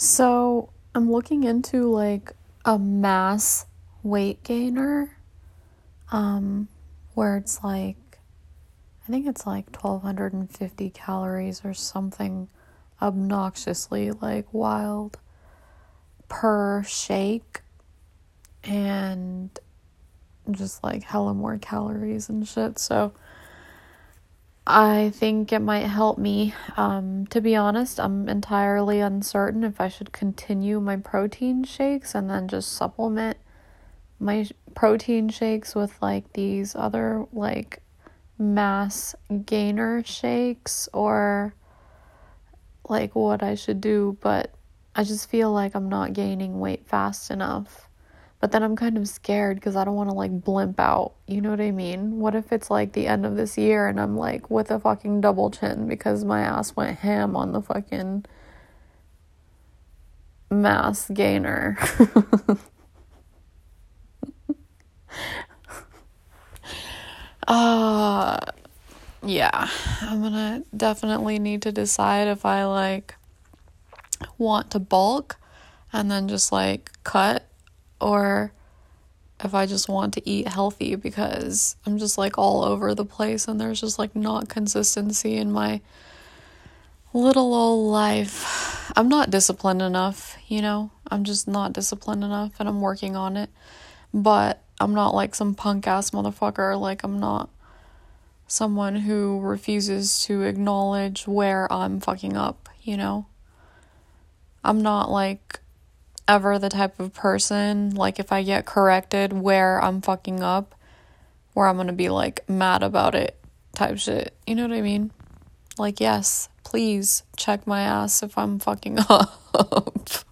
So I'm looking into like a mass weight gainer, um, where it's like, I think it's like 1250 calories or something obnoxiously like wild per shake and just like hella more calories and shit. So I think it might help me. Um, to be honest, I'm entirely uncertain if I should continue my protein shakes and then just supplement my protein shakes with like these other like mass gainer shakes or like what I should do, but I just feel like I'm not gaining weight fast enough. But then I'm kind of scared because I don't want to like blimp out. You know what I mean? What if it's like the end of this year and I'm like with a fucking double chin because my ass went ham on the fucking mass gainer? uh yeah, I'm gonna definitely need to decide if I like want to bulk and then just like cut or if I just want to eat healthy because I'm just like all over the place and there's just like not consistency in my little old life. I'm not disciplined enough, you know? I'm just not disciplined enough and I'm working on it. But I'm not like some punk ass motherfucker. Like, I'm not someone who refuses to acknowledge where I'm fucking up, you know? I'm not like ever the type of person, like, if I get corrected where I'm fucking up, where I'm gonna be like mad about it type shit. You know what I mean? Like, yes, please check my ass if I'm fucking up.